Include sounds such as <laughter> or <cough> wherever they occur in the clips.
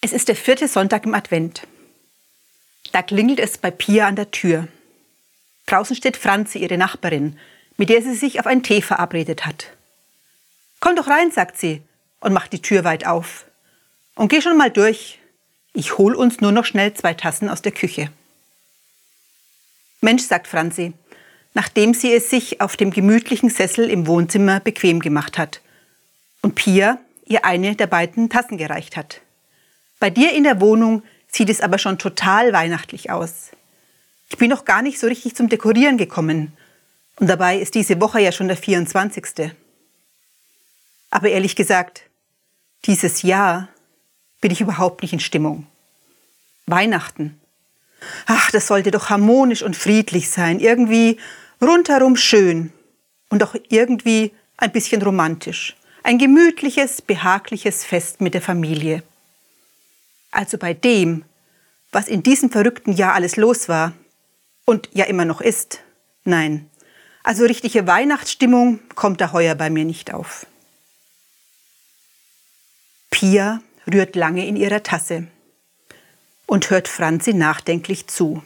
Es ist der vierte Sonntag im Advent. Da klingelt es bei Pia an der Tür. Draußen steht Franzi, ihre Nachbarin, mit der sie sich auf einen Tee verabredet hat. Komm doch rein, sagt sie und macht die Tür weit auf. Und geh schon mal durch. Ich hol uns nur noch schnell zwei Tassen aus der Küche. Mensch, sagt Franzi, nachdem sie es sich auf dem gemütlichen Sessel im Wohnzimmer bequem gemacht hat und Pia ihr eine der beiden Tassen gereicht hat. Bei dir in der Wohnung sieht es aber schon total weihnachtlich aus. Ich bin noch gar nicht so richtig zum Dekorieren gekommen. Und dabei ist diese Woche ja schon der 24. Aber ehrlich gesagt, dieses Jahr bin ich überhaupt nicht in Stimmung. Weihnachten. Ach, das sollte doch harmonisch und friedlich sein, irgendwie rundherum schön und auch irgendwie ein bisschen romantisch. Ein gemütliches, behagliches Fest mit der Familie. Also bei dem, was in diesem verrückten Jahr alles los war und ja immer noch ist, nein. Also richtige Weihnachtsstimmung kommt da heuer bei mir nicht auf. Pia rührt lange in ihrer Tasse und hört Franzi nachdenklich zu.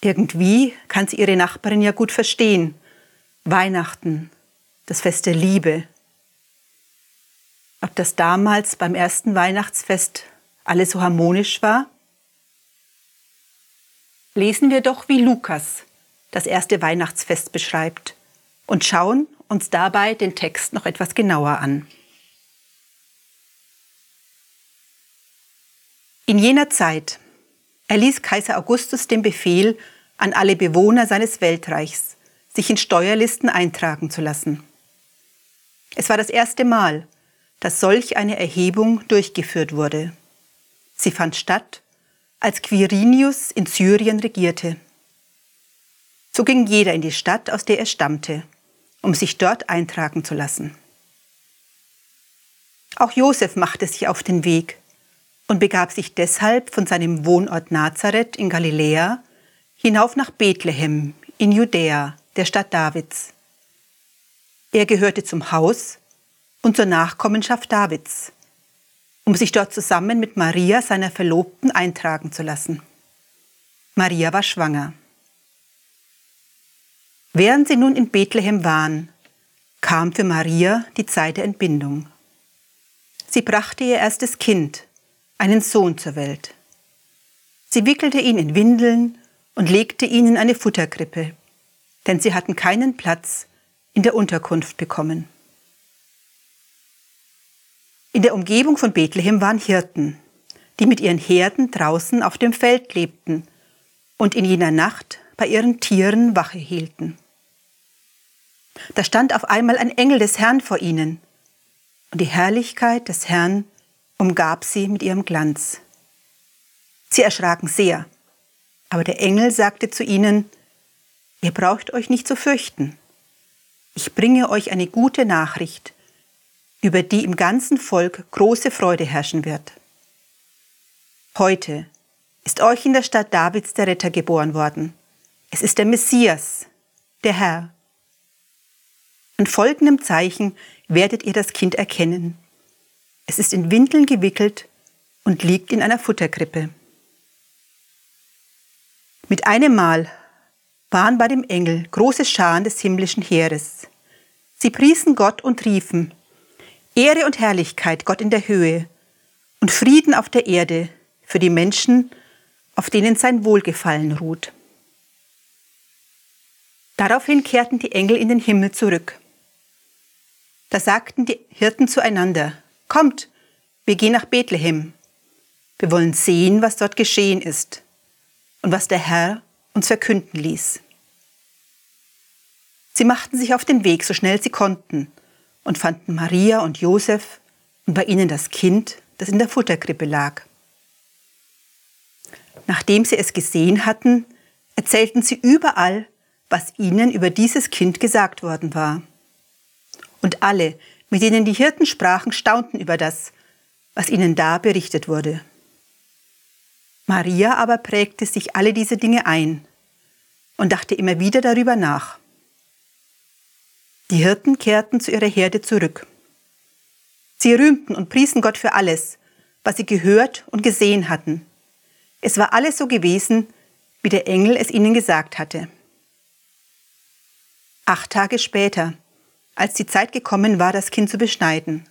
Irgendwie kann sie ihre Nachbarin ja gut verstehen. Weihnachten, das Fest der Liebe, ob das damals beim ersten Weihnachtsfest alles so harmonisch war? Lesen wir doch, wie Lukas das erste Weihnachtsfest beschreibt und schauen uns dabei den Text noch etwas genauer an. In jener Zeit erließ Kaiser Augustus den Befehl an alle Bewohner seines Weltreichs, sich in Steuerlisten eintragen zu lassen. Es war das erste Mal, dass solch eine Erhebung durchgeführt wurde. Sie fand statt, als Quirinius in Syrien regierte. So ging jeder in die Stadt, aus der er stammte, um sich dort eintragen zu lassen. Auch Josef machte sich auf den Weg und begab sich deshalb von seinem Wohnort Nazareth in Galiläa hinauf nach Bethlehem in Judäa, der Stadt Davids. Er gehörte zum Haus und zur Nachkommenschaft Davids, um sich dort zusammen mit Maria, seiner Verlobten, eintragen zu lassen. Maria war schwanger. Während sie nun in Bethlehem waren, kam für Maria die Zeit der Entbindung. Sie brachte ihr erstes Kind, einen Sohn zur Welt. Sie wickelte ihn in Windeln und legte ihn in eine Futterkrippe, denn sie hatten keinen Platz in der Unterkunft bekommen. In der Umgebung von Bethlehem waren Hirten, die mit ihren Herden draußen auf dem Feld lebten und in jener Nacht bei ihren Tieren Wache hielten. Da stand auf einmal ein Engel des Herrn vor ihnen, und die Herrlichkeit des Herrn umgab sie mit ihrem Glanz. Sie erschraken sehr, aber der Engel sagte zu ihnen, Ihr braucht euch nicht zu fürchten. Ich bringe euch eine gute Nachricht, über die im ganzen Volk große Freude herrschen wird. Heute ist euch in der Stadt Davids der Retter geboren worden. Es ist der Messias, der Herr. An folgendem Zeichen werdet ihr das Kind erkennen. Es ist in Windeln gewickelt und liegt in einer Futterkrippe. Mit einem Mal waren bei dem Engel große Scharen des himmlischen Heeres. Sie priesen Gott und riefen, Ehre und Herrlichkeit Gott in der Höhe und Frieden auf der Erde für die Menschen, auf denen sein Wohlgefallen ruht. Daraufhin kehrten die Engel in den Himmel zurück. Da sagten die Hirten zueinander, Kommt, wir gehen nach Bethlehem. Wir wollen sehen, was dort geschehen ist und was der Herr uns verkünden ließ. Sie machten sich auf den Weg, so schnell sie konnten, und fanden Maria und Josef und bei ihnen das Kind, das in der Futterkrippe lag. Nachdem sie es gesehen hatten, erzählten sie überall, was ihnen über dieses Kind gesagt worden war. Und alle, mit denen die Hirten sprachen, staunten über das, was ihnen da berichtet wurde. Maria aber prägte sich alle diese Dinge ein und dachte immer wieder darüber nach. Die Hirten kehrten zu ihrer Herde zurück. Sie rühmten und priesen Gott für alles, was sie gehört und gesehen hatten. Es war alles so gewesen, wie der Engel es ihnen gesagt hatte. Acht Tage später, als die Zeit gekommen war, das Kind zu beschneiden,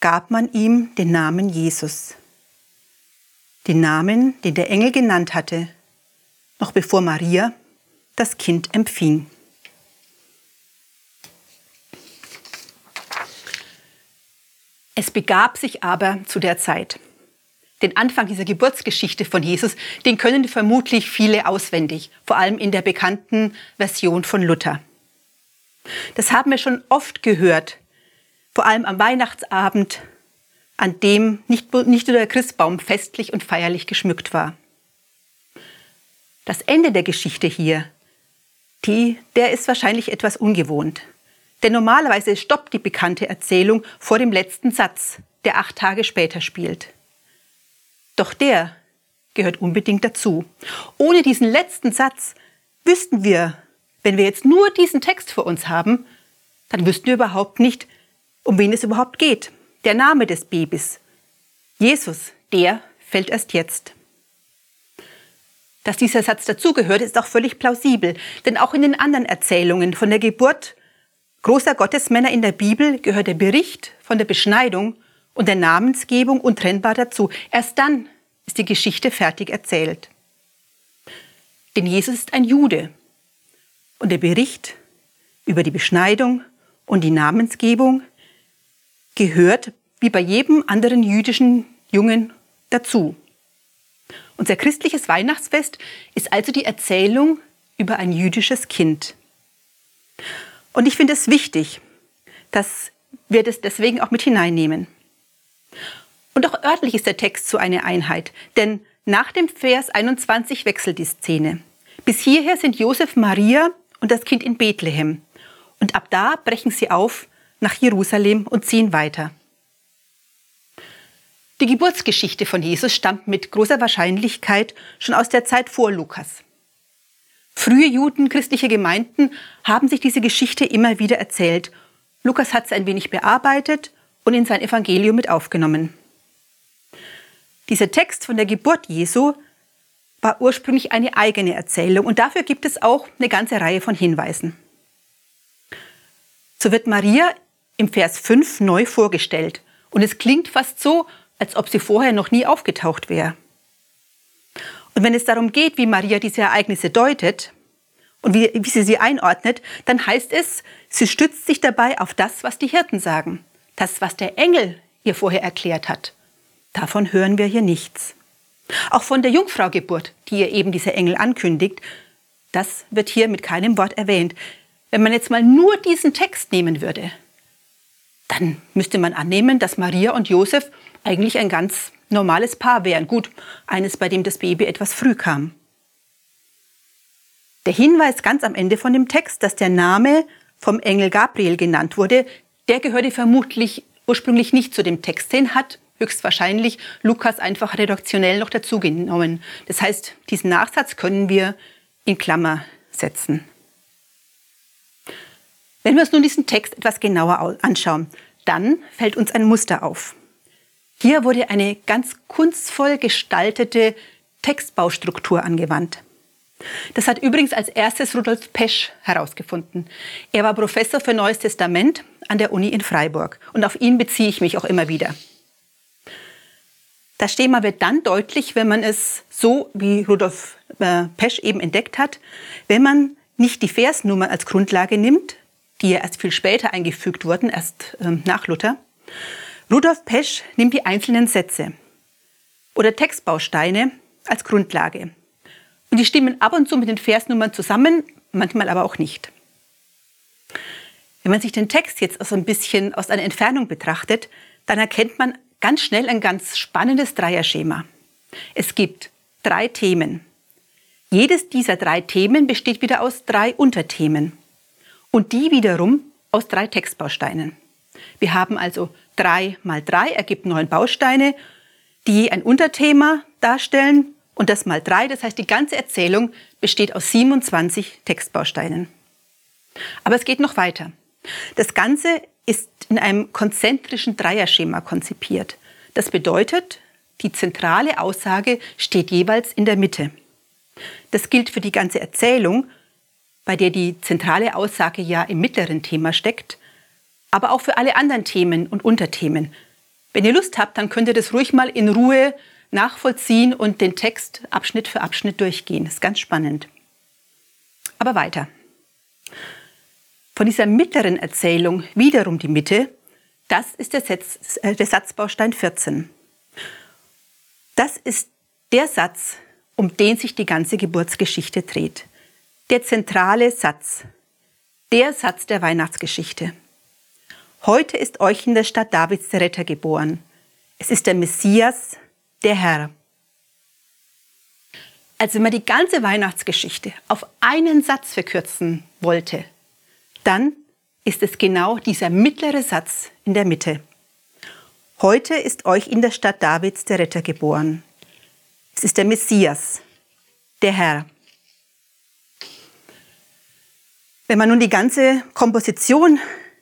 gab man ihm den Namen Jesus. Den Namen, den der Engel genannt hatte, noch bevor Maria das Kind empfing. Es begab sich aber zu der Zeit. Den Anfang dieser Geburtsgeschichte von Jesus, den können vermutlich viele auswendig, vor allem in der bekannten Version von Luther. Das haben wir schon oft gehört, vor allem am Weihnachtsabend, an dem nicht, nicht nur der Christbaum festlich und feierlich geschmückt war. Das Ende der Geschichte hier, die, der ist wahrscheinlich etwas ungewohnt. Denn normalerweise stoppt die bekannte Erzählung vor dem letzten Satz, der acht Tage später spielt. Doch der gehört unbedingt dazu. Ohne diesen letzten Satz wüssten wir, wenn wir jetzt nur diesen Text vor uns haben, dann wüssten wir überhaupt nicht, um wen es überhaupt geht. Der Name des Babys. Jesus, der fällt erst jetzt. Dass dieser Satz dazugehört, ist auch völlig plausibel, denn auch in den anderen Erzählungen von der Geburt großer Gottesmänner in der Bibel gehört der Bericht von der Beschneidung und der Namensgebung untrennbar dazu. Erst dann ist die Geschichte fertig erzählt. Denn Jesus ist ein Jude und der Bericht über die Beschneidung und die Namensgebung gehört wie bei jedem anderen jüdischen Jungen dazu. Unser christliches Weihnachtsfest ist also die Erzählung über ein jüdisches Kind. Und ich finde es wichtig, dass wir das deswegen auch mit hineinnehmen. Und auch örtlich ist der Text so eine Einheit, denn nach dem Vers 21 wechselt die Szene. Bis hierher sind Josef, Maria und das Kind in Bethlehem. Und ab da brechen sie auf nach Jerusalem und ziehen weiter. Die Geburtsgeschichte von Jesus stammt mit großer Wahrscheinlichkeit schon aus der Zeit vor Lukas. Frühe Juden, christliche Gemeinden haben sich diese Geschichte immer wieder erzählt. Lukas hat sie ein wenig bearbeitet und in sein Evangelium mit aufgenommen. Dieser Text von der Geburt Jesu war ursprünglich eine eigene Erzählung und dafür gibt es auch eine ganze Reihe von Hinweisen. So wird Maria im Vers 5 neu vorgestellt und es klingt fast so, als ob sie vorher noch nie aufgetaucht wäre. Und wenn es darum geht, wie Maria diese Ereignisse deutet und wie, wie sie sie einordnet, dann heißt es, sie stützt sich dabei auf das, was die Hirten sagen. Das, was der Engel ihr vorher erklärt hat. Davon hören wir hier nichts. Auch von der Jungfraugeburt, die ihr eben dieser Engel ankündigt, das wird hier mit keinem Wort erwähnt. Wenn man jetzt mal nur diesen Text nehmen würde, dann müsste man annehmen, dass Maria und Josef eigentlich ein ganz normales Paar wären. Gut, eines, bei dem das Baby etwas früh kam. Der Hinweis ganz am Ende von dem Text, dass der Name vom Engel Gabriel genannt wurde, der gehörte vermutlich ursprünglich nicht zu dem Text. Den hat höchstwahrscheinlich Lukas einfach redaktionell noch dazugenommen. Das heißt, diesen Nachsatz können wir in Klammer setzen. Wenn wir uns nun diesen Text etwas genauer anschauen, dann fällt uns ein Muster auf. Hier wurde eine ganz kunstvoll gestaltete Textbaustruktur angewandt. Das hat übrigens als erstes Rudolf Pesch herausgefunden. Er war Professor für Neues Testament an der Uni in Freiburg und auf ihn beziehe ich mich auch immer wieder. Das Thema wird dann deutlich, wenn man es so, wie Rudolf äh, Pesch eben entdeckt hat, wenn man nicht die Versnummern als Grundlage nimmt, die erst viel später eingefügt wurden, erst ähm, nach Luther, Rudolf Pesch nimmt die einzelnen Sätze oder Textbausteine als Grundlage. Und die stimmen ab und zu mit den Versnummern zusammen, manchmal aber auch nicht. Wenn man sich den Text jetzt so ein bisschen aus einer Entfernung betrachtet, dann erkennt man ganz schnell ein ganz spannendes Dreierschema. Es gibt drei Themen. Jedes dieser drei Themen besteht wieder aus drei Unterthemen. Und die wiederum aus drei Textbausteinen. Wir haben also 3 mal 3 ergibt neun Bausteine, die ein Unterthema darstellen. Und das mal 3, das heißt, die ganze Erzählung besteht aus 27 Textbausteinen. Aber es geht noch weiter. Das Ganze ist in einem konzentrischen Dreierschema konzipiert. Das bedeutet, die zentrale Aussage steht jeweils in der Mitte. Das gilt für die ganze Erzählung, bei der die zentrale Aussage ja im mittleren Thema steckt, aber auch für alle anderen Themen und Unterthemen. Wenn ihr Lust habt, dann könnt ihr das ruhig mal in Ruhe nachvollziehen und den Text Abschnitt für Abschnitt durchgehen. Das ist ganz spannend. Aber weiter. Von dieser mittleren Erzählung wiederum die Mitte, das ist der, Satz, äh, der Satzbaustein 14. Das ist der Satz, um den sich die ganze Geburtsgeschichte dreht. Der zentrale Satz, der Satz der Weihnachtsgeschichte. Heute ist euch in der Stadt Davids der Retter geboren. Es ist der Messias, der Herr. Also wenn man die ganze Weihnachtsgeschichte auf einen Satz verkürzen wollte, dann ist es genau dieser mittlere Satz in der Mitte. Heute ist euch in der Stadt Davids der Retter geboren. Es ist der Messias, der Herr. Wenn man nun die ganze Komposition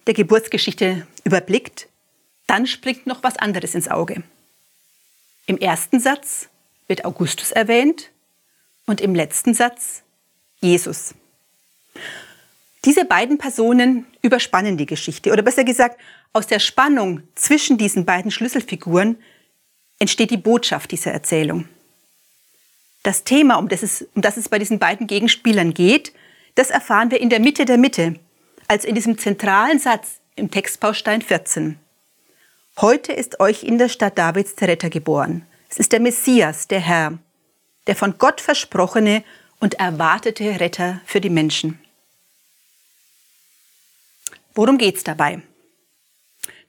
der Geburtsgeschichte überblickt, dann springt noch was anderes ins Auge. Im ersten Satz wird Augustus erwähnt und im letzten Satz Jesus. Diese beiden Personen überspannen die Geschichte. Oder besser gesagt, aus der Spannung zwischen diesen beiden Schlüsselfiguren entsteht die Botschaft dieser Erzählung. Das Thema, um das, es, um das es bei diesen beiden Gegenspielern geht, das erfahren wir in der Mitte der Mitte, als in diesem zentralen Satz im Textbaustein 14. Heute ist euch in der Stadt Davids der Retter geboren. Es ist der Messias, der Herr, der von Gott versprochene und erwartete Retter für die Menschen. Worum geht es dabei?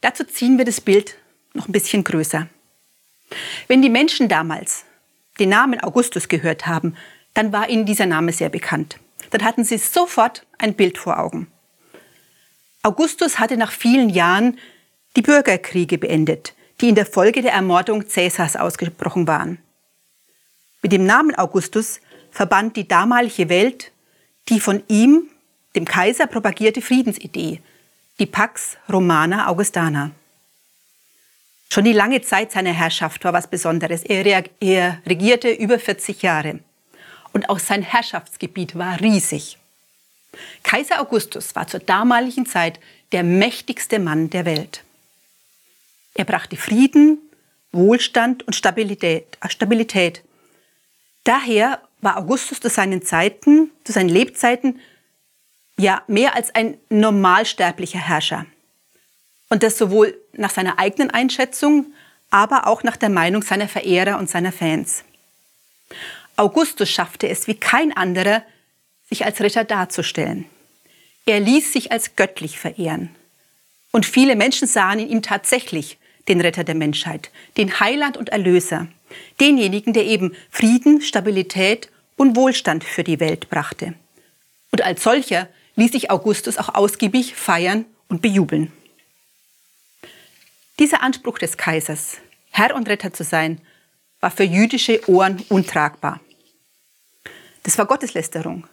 Dazu ziehen wir das Bild noch ein bisschen größer. Wenn die Menschen damals den Namen Augustus gehört haben, dann war ihnen dieser Name sehr bekannt. Dann hatten sie sofort ein Bild vor Augen. Augustus hatte nach vielen Jahren die Bürgerkriege beendet, die in der Folge der Ermordung Cäsars ausgebrochen waren. Mit dem Namen Augustus verband die damalige Welt die von ihm, dem Kaiser, propagierte Friedensidee, die Pax Romana Augustana. Schon die lange Zeit seiner Herrschaft war was Besonderes. Er, er regierte über 40 Jahre und auch sein Herrschaftsgebiet war riesig. Kaiser Augustus war zur damaligen Zeit der mächtigste Mann der Welt. Er brachte Frieden, Wohlstand und Stabilität. Äh, Stabilität. Daher war Augustus zu seinen Zeiten, zu seinen Lebzeiten, ja mehr als ein normalsterblicher Herrscher. Und das sowohl nach seiner eigenen Einschätzung, aber auch nach der Meinung seiner Verehrer und seiner Fans. Augustus schaffte es wie kein anderer, sich als Ritter darzustellen. Er ließ sich als göttlich verehren. Und viele Menschen sahen in ihm tatsächlich den Retter der Menschheit, den Heiland und Erlöser, denjenigen, der eben Frieden, Stabilität und Wohlstand für die Welt brachte. Und als solcher ließ sich Augustus auch ausgiebig feiern und bejubeln. Dieser Anspruch des Kaisers, Herr und Retter zu sein, war für jüdische Ohren untragbar. Das war Gotteslästerung.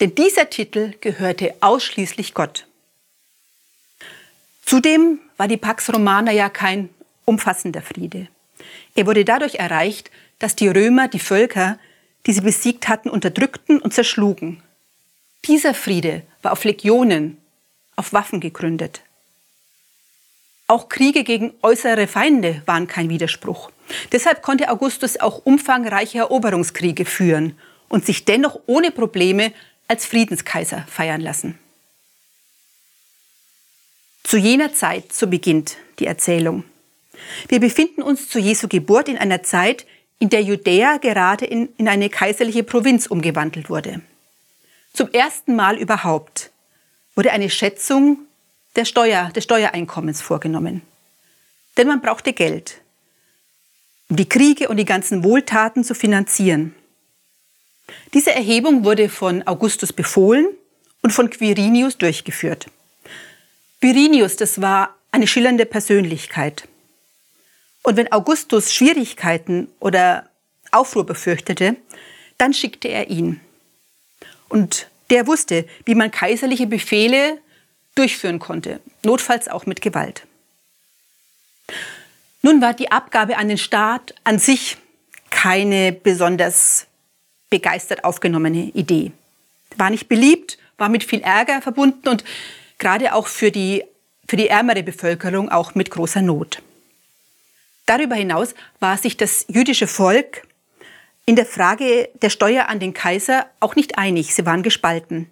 Denn dieser Titel gehörte ausschließlich Gott. Zudem war die Pax Romana ja kein umfassender Friede. Er wurde dadurch erreicht, dass die Römer die Völker, die sie besiegt hatten, unterdrückten und zerschlugen. Dieser Friede war auf Legionen, auf Waffen gegründet. Auch Kriege gegen äußere Feinde waren kein Widerspruch. Deshalb konnte Augustus auch umfangreiche Eroberungskriege führen und sich dennoch ohne Probleme als Friedenskaiser feiern lassen. Zu jener Zeit, so beginnt die Erzählung. Wir befinden uns zu Jesu Geburt in einer Zeit, in der Judäa gerade in, in eine kaiserliche Provinz umgewandelt wurde. Zum ersten Mal überhaupt wurde eine Schätzung der Steuer, des Steuereinkommens vorgenommen. Denn man brauchte Geld, um die Kriege und die ganzen Wohltaten zu finanzieren. Diese Erhebung wurde von Augustus befohlen und von Quirinius durchgeführt. Quirinius, das war eine schillernde Persönlichkeit. Und wenn Augustus Schwierigkeiten oder Aufruhr befürchtete, dann schickte er ihn. Und der wusste, wie man kaiserliche Befehle durchführen konnte, notfalls auch mit Gewalt. Nun war die Abgabe an den Staat an sich keine besonders begeistert aufgenommene Idee. War nicht beliebt, war mit viel Ärger verbunden und gerade auch für die, für die ärmere Bevölkerung auch mit großer Not. Darüber hinaus war sich das jüdische Volk in der Frage der Steuer an den Kaiser auch nicht einig, sie waren gespalten.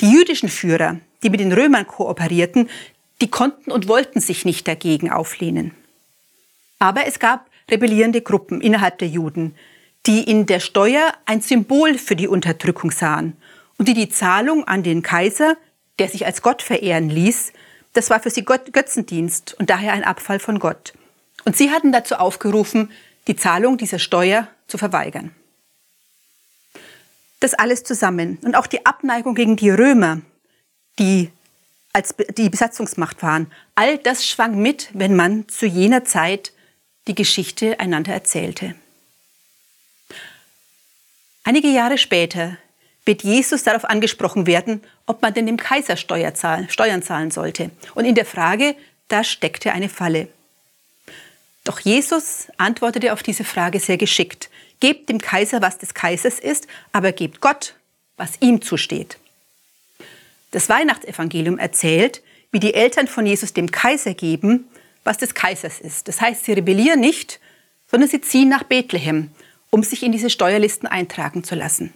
Die jüdischen Führer, die mit den Römern kooperierten, die konnten und wollten sich nicht dagegen auflehnen. Aber es gab rebellierende Gruppen innerhalb der Juden, die in der Steuer ein Symbol für die Unterdrückung sahen und die die Zahlung an den Kaiser, der sich als Gott verehren ließ, das war für sie Götzendienst und daher ein Abfall von Gott. Und sie hatten dazu aufgerufen, die Zahlung dieser Steuer zu verweigern. Das alles zusammen und auch die Abneigung gegen die Römer, die als die Besatzungsmacht waren, all das schwang mit, wenn man zu jener Zeit die Geschichte einander erzählte. Einige Jahre später wird Jesus darauf angesprochen werden, ob man denn dem Kaiser Steuern zahlen sollte. Und in der Frage, da steckte eine Falle. Doch Jesus antwortete auf diese Frage sehr geschickt. Gebt dem Kaiser, was des Kaisers ist, aber gebt Gott, was ihm zusteht. Das Weihnachtsevangelium erzählt, wie die Eltern von Jesus dem Kaiser geben, was des Kaisers ist. Das heißt, sie rebellieren nicht, sondern sie ziehen nach Bethlehem, um sich in diese Steuerlisten eintragen zu lassen.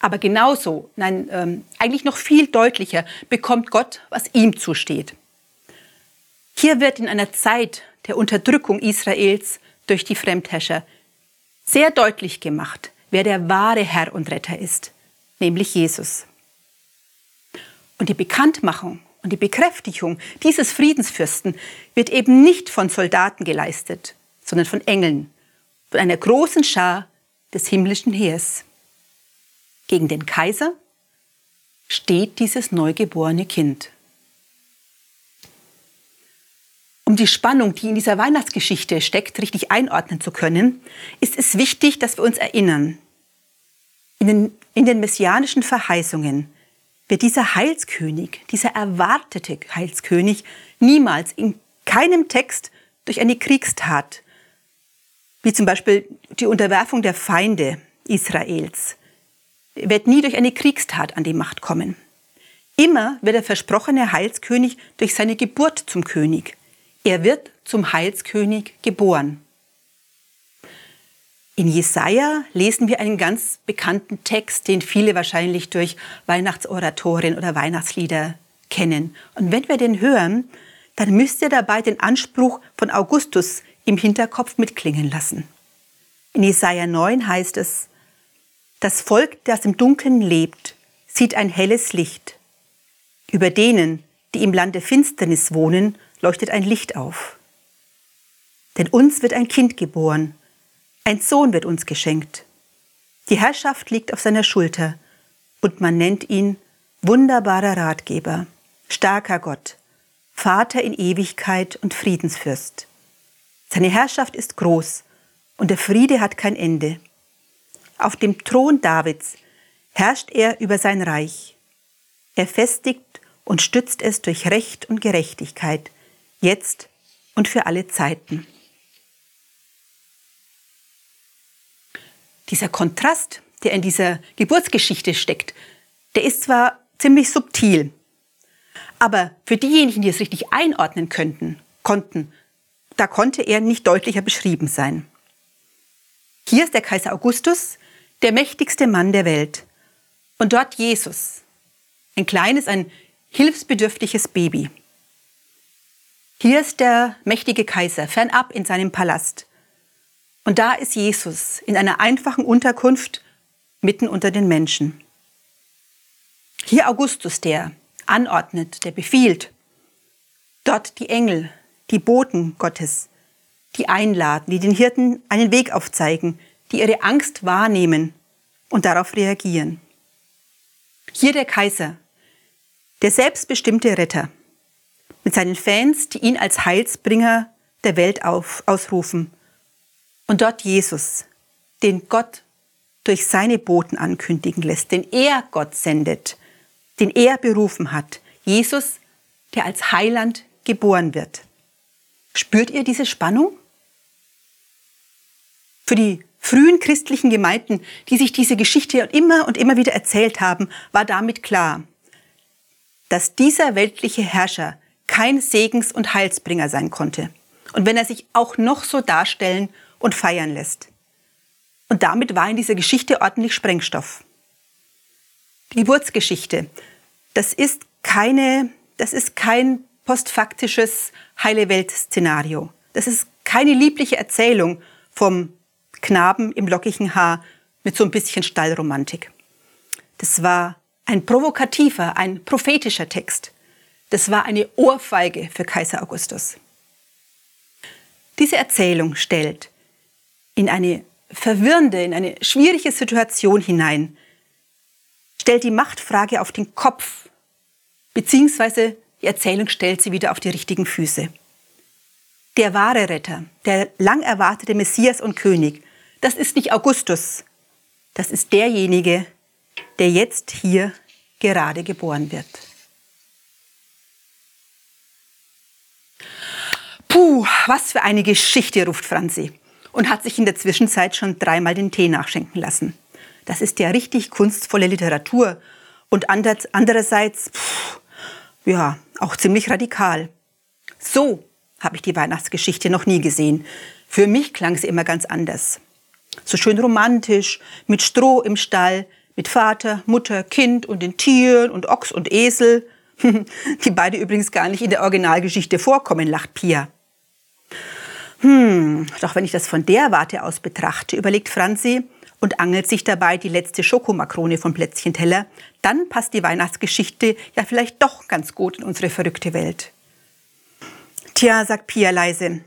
Aber genauso, nein, ähm, eigentlich noch viel deutlicher, bekommt Gott, was ihm zusteht. Hier wird in einer Zeit der Unterdrückung Israels durch die Fremdherrscher sehr deutlich gemacht, wer der wahre Herr und Retter ist, nämlich Jesus. Und die Bekanntmachung und die Bekräftigung dieses Friedensfürsten wird eben nicht von Soldaten geleistet, sondern von Engeln, von einer großen Schar des himmlischen Heers. Gegen den Kaiser steht dieses neugeborene Kind. Um die Spannung, die in dieser Weihnachtsgeschichte steckt, richtig einordnen zu können, ist es wichtig, dass wir uns erinnern. In den, in den messianischen Verheißungen wird dieser Heilskönig, dieser erwartete Heilskönig, niemals in keinem Text durch eine Kriegstat, wie zum Beispiel die Unterwerfung der Feinde Israels, wird nie durch eine Kriegstat an die Macht kommen. Immer wird der versprochene Heilskönig durch seine Geburt zum König, er wird zum Heilskönig geboren. In Jesaja lesen wir einen ganz bekannten Text, den viele wahrscheinlich durch Weihnachtsoratorien oder Weihnachtslieder kennen. Und wenn wir den hören, dann müsst ihr dabei den Anspruch von Augustus im Hinterkopf mitklingen lassen. In Jesaja 9 heißt es, das Volk, das im Dunkeln lebt, sieht ein helles Licht. Über denen, die im Lande Finsternis wohnen, leuchtet ein Licht auf. Denn uns wird ein Kind geboren, ein Sohn wird uns geschenkt. Die Herrschaft liegt auf seiner Schulter und man nennt ihn wunderbarer Ratgeber, starker Gott, Vater in Ewigkeit und Friedensfürst. Seine Herrschaft ist groß und der Friede hat kein Ende. Auf dem Thron Davids herrscht er über sein Reich. Er festigt und stützt es durch Recht und Gerechtigkeit jetzt und für alle Zeiten. Dieser Kontrast, der in dieser Geburtsgeschichte steckt, der ist zwar ziemlich subtil, aber für diejenigen, die es richtig einordnen könnten, konnten, da konnte er nicht deutlicher beschrieben sein. Hier ist der Kaiser Augustus, der mächtigste Mann der Welt. Und dort Jesus, ein kleines, ein hilfsbedürftiges Baby. Hier ist der mächtige Kaiser fernab in seinem Palast. Und da ist Jesus in einer einfachen Unterkunft mitten unter den Menschen. Hier Augustus, der anordnet, der befiehlt. Dort die Engel, die Boten Gottes, die einladen, die den Hirten einen Weg aufzeigen, die ihre Angst wahrnehmen und darauf reagieren. Hier der Kaiser, der selbstbestimmte Retter, mit seinen Fans, die ihn als Heilsbringer der Welt auf, ausrufen. Und dort Jesus, den Gott durch seine Boten ankündigen lässt, den er Gott sendet, den er berufen hat. Jesus, der als Heiland geboren wird. Spürt ihr diese Spannung? Für die frühen christlichen Gemeinden, die sich diese Geschichte immer und immer wieder erzählt haben, war damit klar, dass dieser weltliche Herrscher kein Segens- und Heilsbringer sein konnte. Und wenn er sich auch noch so darstellen und feiern lässt. Und damit war in dieser Geschichte ordentlich Sprengstoff. Die Geburtsgeschichte, das ist keine, das ist kein postfaktisches heile Welt-Szenario. Das ist keine liebliche Erzählung vom Knaben im lockigen Haar mit so ein bisschen Stallromantik. Das war ein provokativer, ein prophetischer Text. Das war eine Ohrfeige für Kaiser Augustus. Diese Erzählung stellt in eine verwirrende, in eine schwierige Situation hinein, stellt die Machtfrage auf den Kopf, beziehungsweise die Erzählung stellt sie wieder auf die richtigen Füße. Der wahre Retter, der lang erwartete Messias und König, das ist nicht Augustus, das ist derjenige, der jetzt hier gerade geboren wird. Puh, was für eine Geschichte, ruft Franzi und hat sich in der Zwischenzeit schon dreimal den Tee nachschenken lassen. Das ist ja richtig kunstvolle Literatur und andererseits, pff, ja, auch ziemlich radikal. So habe ich die Weihnachtsgeschichte noch nie gesehen. Für mich klang sie immer ganz anders. So schön romantisch, mit Stroh im Stall, mit Vater, Mutter, Kind und den Tieren und Ochs und Esel, <laughs> die beide übrigens gar nicht in der Originalgeschichte vorkommen, lacht Pia. Hm, doch wenn ich das von der Warte aus betrachte, überlegt Franzi und angelt sich dabei die letzte Schokomakrone vom Plätzchenteller, dann passt die Weihnachtsgeschichte ja vielleicht doch ganz gut in unsere verrückte Welt. Tja, sagt Pia leise,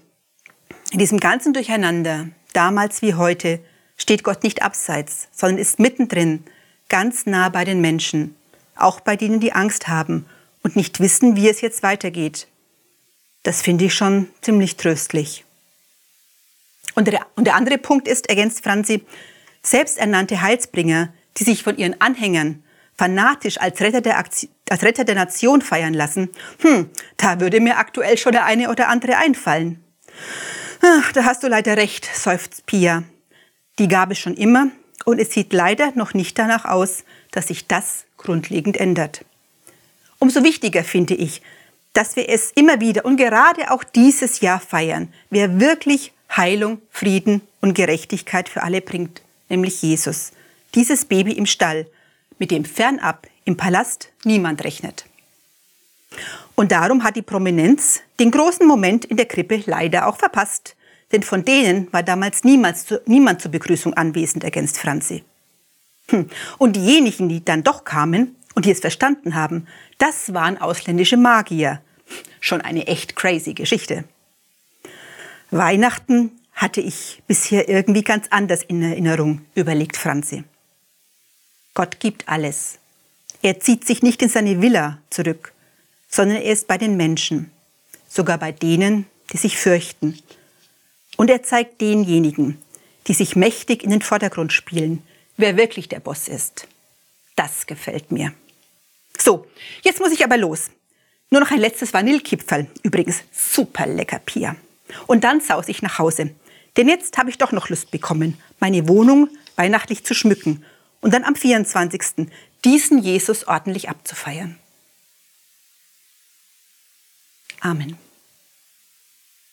in diesem ganzen Durcheinander, damals wie heute, steht Gott nicht abseits, sondern ist mittendrin, ganz nah bei den Menschen, auch bei denen, die Angst haben und nicht wissen, wie es jetzt weitergeht. Das finde ich schon ziemlich tröstlich. Und der, und der andere Punkt ist, ergänzt Franzi, selbsternannte Heilsbringer, die sich von ihren Anhängern fanatisch als Retter der, Aktion, als Retter der Nation feiern lassen, hm, da würde mir aktuell schon der eine oder andere einfallen. Ach, da hast du leider recht, seufzt Pia. Die gab es schon immer und es sieht leider noch nicht danach aus, dass sich das grundlegend ändert. Umso wichtiger finde ich, dass wir es immer wieder und gerade auch dieses Jahr feiern, wer wirklich Heilung, Frieden und Gerechtigkeit für alle bringt, nämlich Jesus, dieses Baby im Stall, mit dem fernab im Palast niemand rechnet. Und darum hat die Prominenz den großen Moment in der Krippe leider auch verpasst, denn von denen war damals niemals zu, niemand zur Begrüßung anwesend, ergänzt Franzi. Hm. Und diejenigen, die dann doch kamen und die es verstanden haben, das waren ausländische Magier. Schon eine echt crazy Geschichte. Weihnachten hatte ich bisher irgendwie ganz anders in Erinnerung, überlegt Franzi. Gott gibt alles. Er zieht sich nicht in seine Villa zurück, sondern er ist bei den Menschen, sogar bei denen, die sich fürchten. Und er zeigt denjenigen, die sich mächtig in den Vordergrund spielen, wer wirklich der Boss ist. Das gefällt mir. So, jetzt muss ich aber los. Nur noch ein letztes Vanillekipferl. Übrigens super lecker, Pia. Und dann saus ich nach Hause. Denn jetzt habe ich doch noch Lust bekommen, meine Wohnung weihnachtlich zu schmücken und dann am 24. diesen Jesus ordentlich abzufeiern. Amen.